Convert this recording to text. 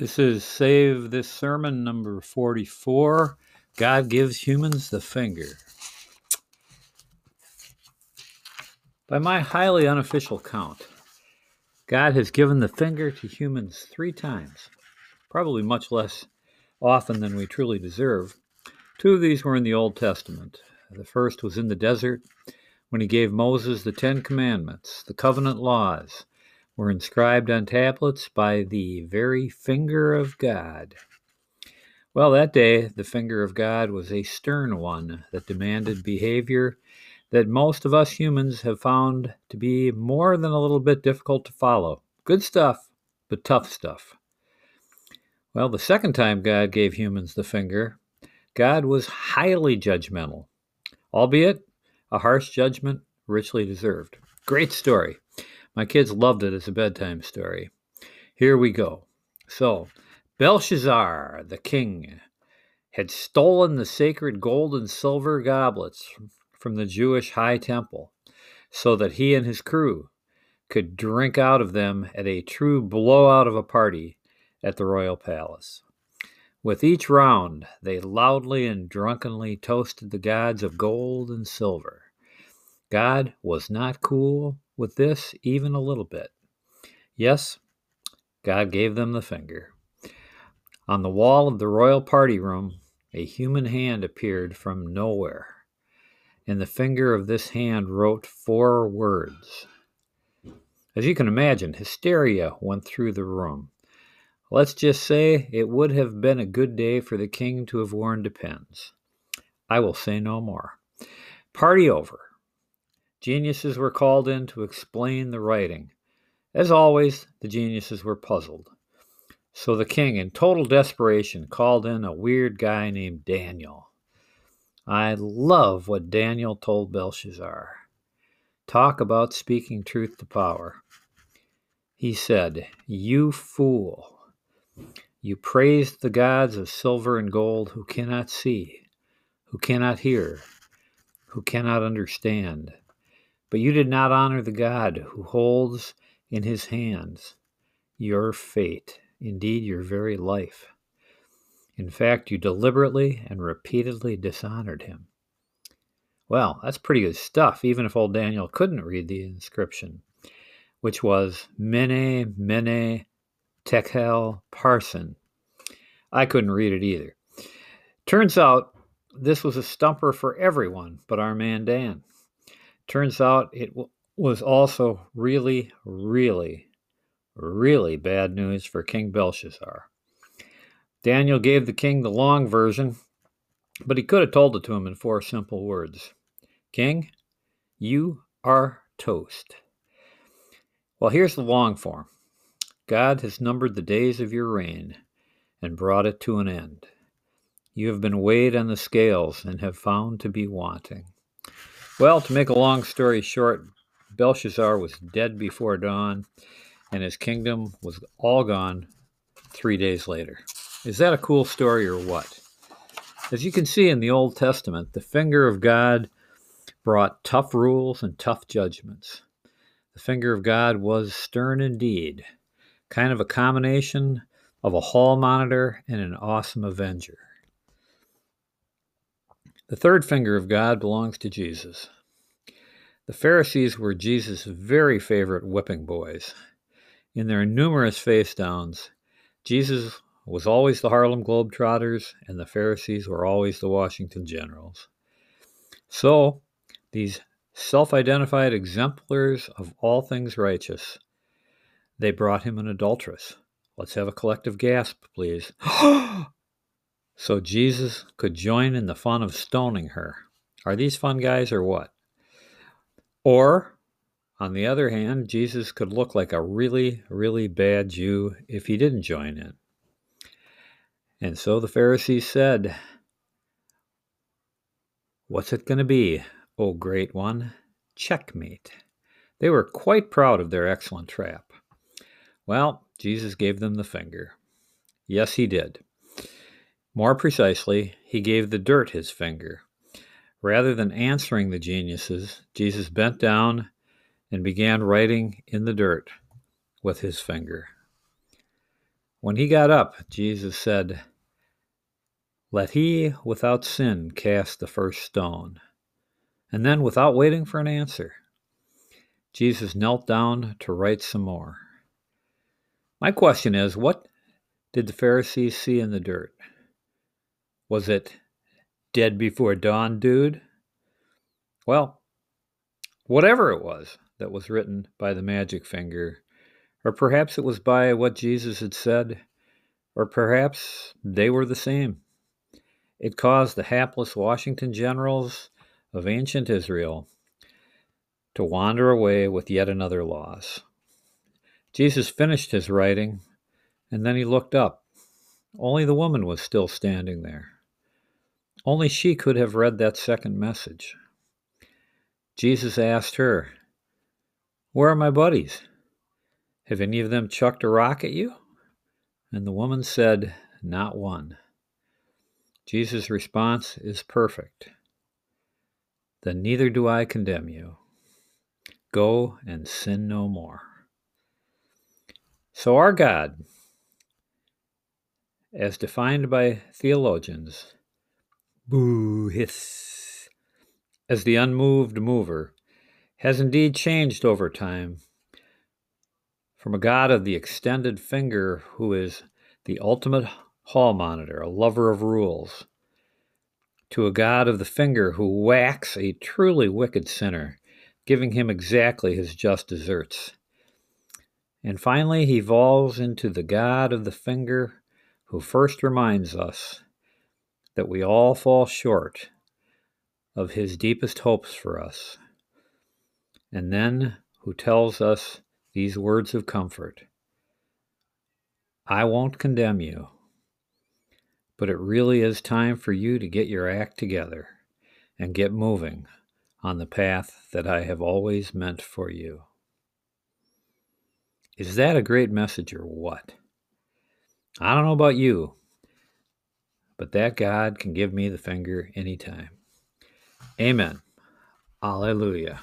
This is Save This Sermon number 44. God gives humans the finger. By my highly unofficial count, God has given the finger to humans three times, probably much less often than we truly deserve. Two of these were in the Old Testament. The first was in the desert when he gave Moses the Ten Commandments, the covenant laws were inscribed on tablets by the very finger of God. Well, that day, the finger of God was a stern one that demanded behavior that most of us humans have found to be more than a little bit difficult to follow. Good stuff, but tough stuff. Well, the second time God gave humans the finger, God was highly judgmental, albeit a harsh judgment richly deserved. Great story. My kids loved it as a bedtime story. Here we go. So, Belshazzar, the king, had stolen the sacred gold and silver goblets from the Jewish high temple so that he and his crew could drink out of them at a true blowout of a party at the royal palace. With each round, they loudly and drunkenly toasted the gods of gold and silver. God was not cool with this even a little bit. Yes, God gave them the finger. On the wall of the royal party room, a human hand appeared from nowhere, and the finger of this hand wrote four words. As you can imagine, hysteria went through the room. Let's just say it would have been a good day for the king to have worn depends. I will say no more. Party over. Geniuses were called in to explain the writing. As always, the geniuses were puzzled. So the king, in total desperation, called in a weird guy named Daniel. I love what Daniel told Belshazzar. Talk about speaking truth to power. He said, You fool! You praised the gods of silver and gold who cannot see, who cannot hear, who cannot understand. But you did not honor the God who holds in his hands your fate, indeed, your very life. In fact, you deliberately and repeatedly dishonored him. Well, that's pretty good stuff, even if old Daniel couldn't read the inscription, which was Mene, Mene, Tekel, Parsin. I couldn't read it either. Turns out this was a stumper for everyone but our man Dan. Turns out it w- was also really, really, really bad news for King Belshazzar. Daniel gave the king the long version, but he could have told it to him in four simple words King, you are toast. Well, here's the long form God has numbered the days of your reign and brought it to an end. You have been weighed on the scales and have found to be wanting. Well, to make a long story short, Belshazzar was dead before dawn, and his kingdom was all gone three days later. Is that a cool story or what? As you can see in the Old Testament, the finger of God brought tough rules and tough judgments. The finger of God was stern indeed, kind of a combination of a hall monitor and an awesome avenger. The third finger of God belongs to Jesus. The Pharisees were Jesus' very favorite whipping boys. In their numerous face downs, Jesus was always the Harlem Globetrotters, and the Pharisees were always the Washington Generals. So, these self identified exemplars of all things righteous, they brought him an adulteress. Let's have a collective gasp, please. so Jesus could join in the fun of stoning her. Are these fun guys or what? Or, on the other hand, Jesus could look like a really, really bad Jew if he didn't join in. And so the Pharisees said, What's it going to be, O great one? Checkmate. They were quite proud of their excellent trap. Well, Jesus gave them the finger. Yes, he did. More precisely, he gave the dirt his finger. Rather than answering the geniuses, Jesus bent down and began writing in the dirt with his finger. When he got up, Jesus said, Let he without sin cast the first stone. And then, without waiting for an answer, Jesus knelt down to write some more. My question is what did the Pharisees see in the dirt? Was it dead before dawn, dude? Well, whatever it was that was written by the magic finger, or perhaps it was by what Jesus had said, or perhaps they were the same. It caused the hapless Washington generals of ancient Israel to wander away with yet another loss. Jesus finished his writing, and then he looked up. Only the woman was still standing there. Only she could have read that second message. Jesus asked her, Where are my buddies? Have any of them chucked a rock at you? And the woman said, Not one. Jesus' response is perfect. Then neither do I condemn you. Go and sin no more. So, our God, as defined by theologians, boo hiss, as the unmoved mover, has indeed changed over time from a God of the extended finger who is the ultimate hall monitor, a lover of rules, to a God of the finger who whacks a truly wicked sinner, giving him exactly his just deserts. And finally, he evolves into the God of the finger who first reminds us that we all fall short of his deepest hopes for us, and then who tells us these words of comfort I won't condemn you, but it really is time for you to get your act together and get moving on the path that I have always meant for you. Is that a great message or what? I don't know about you, but that God can give me the finger anytime. Amen. Alleluia.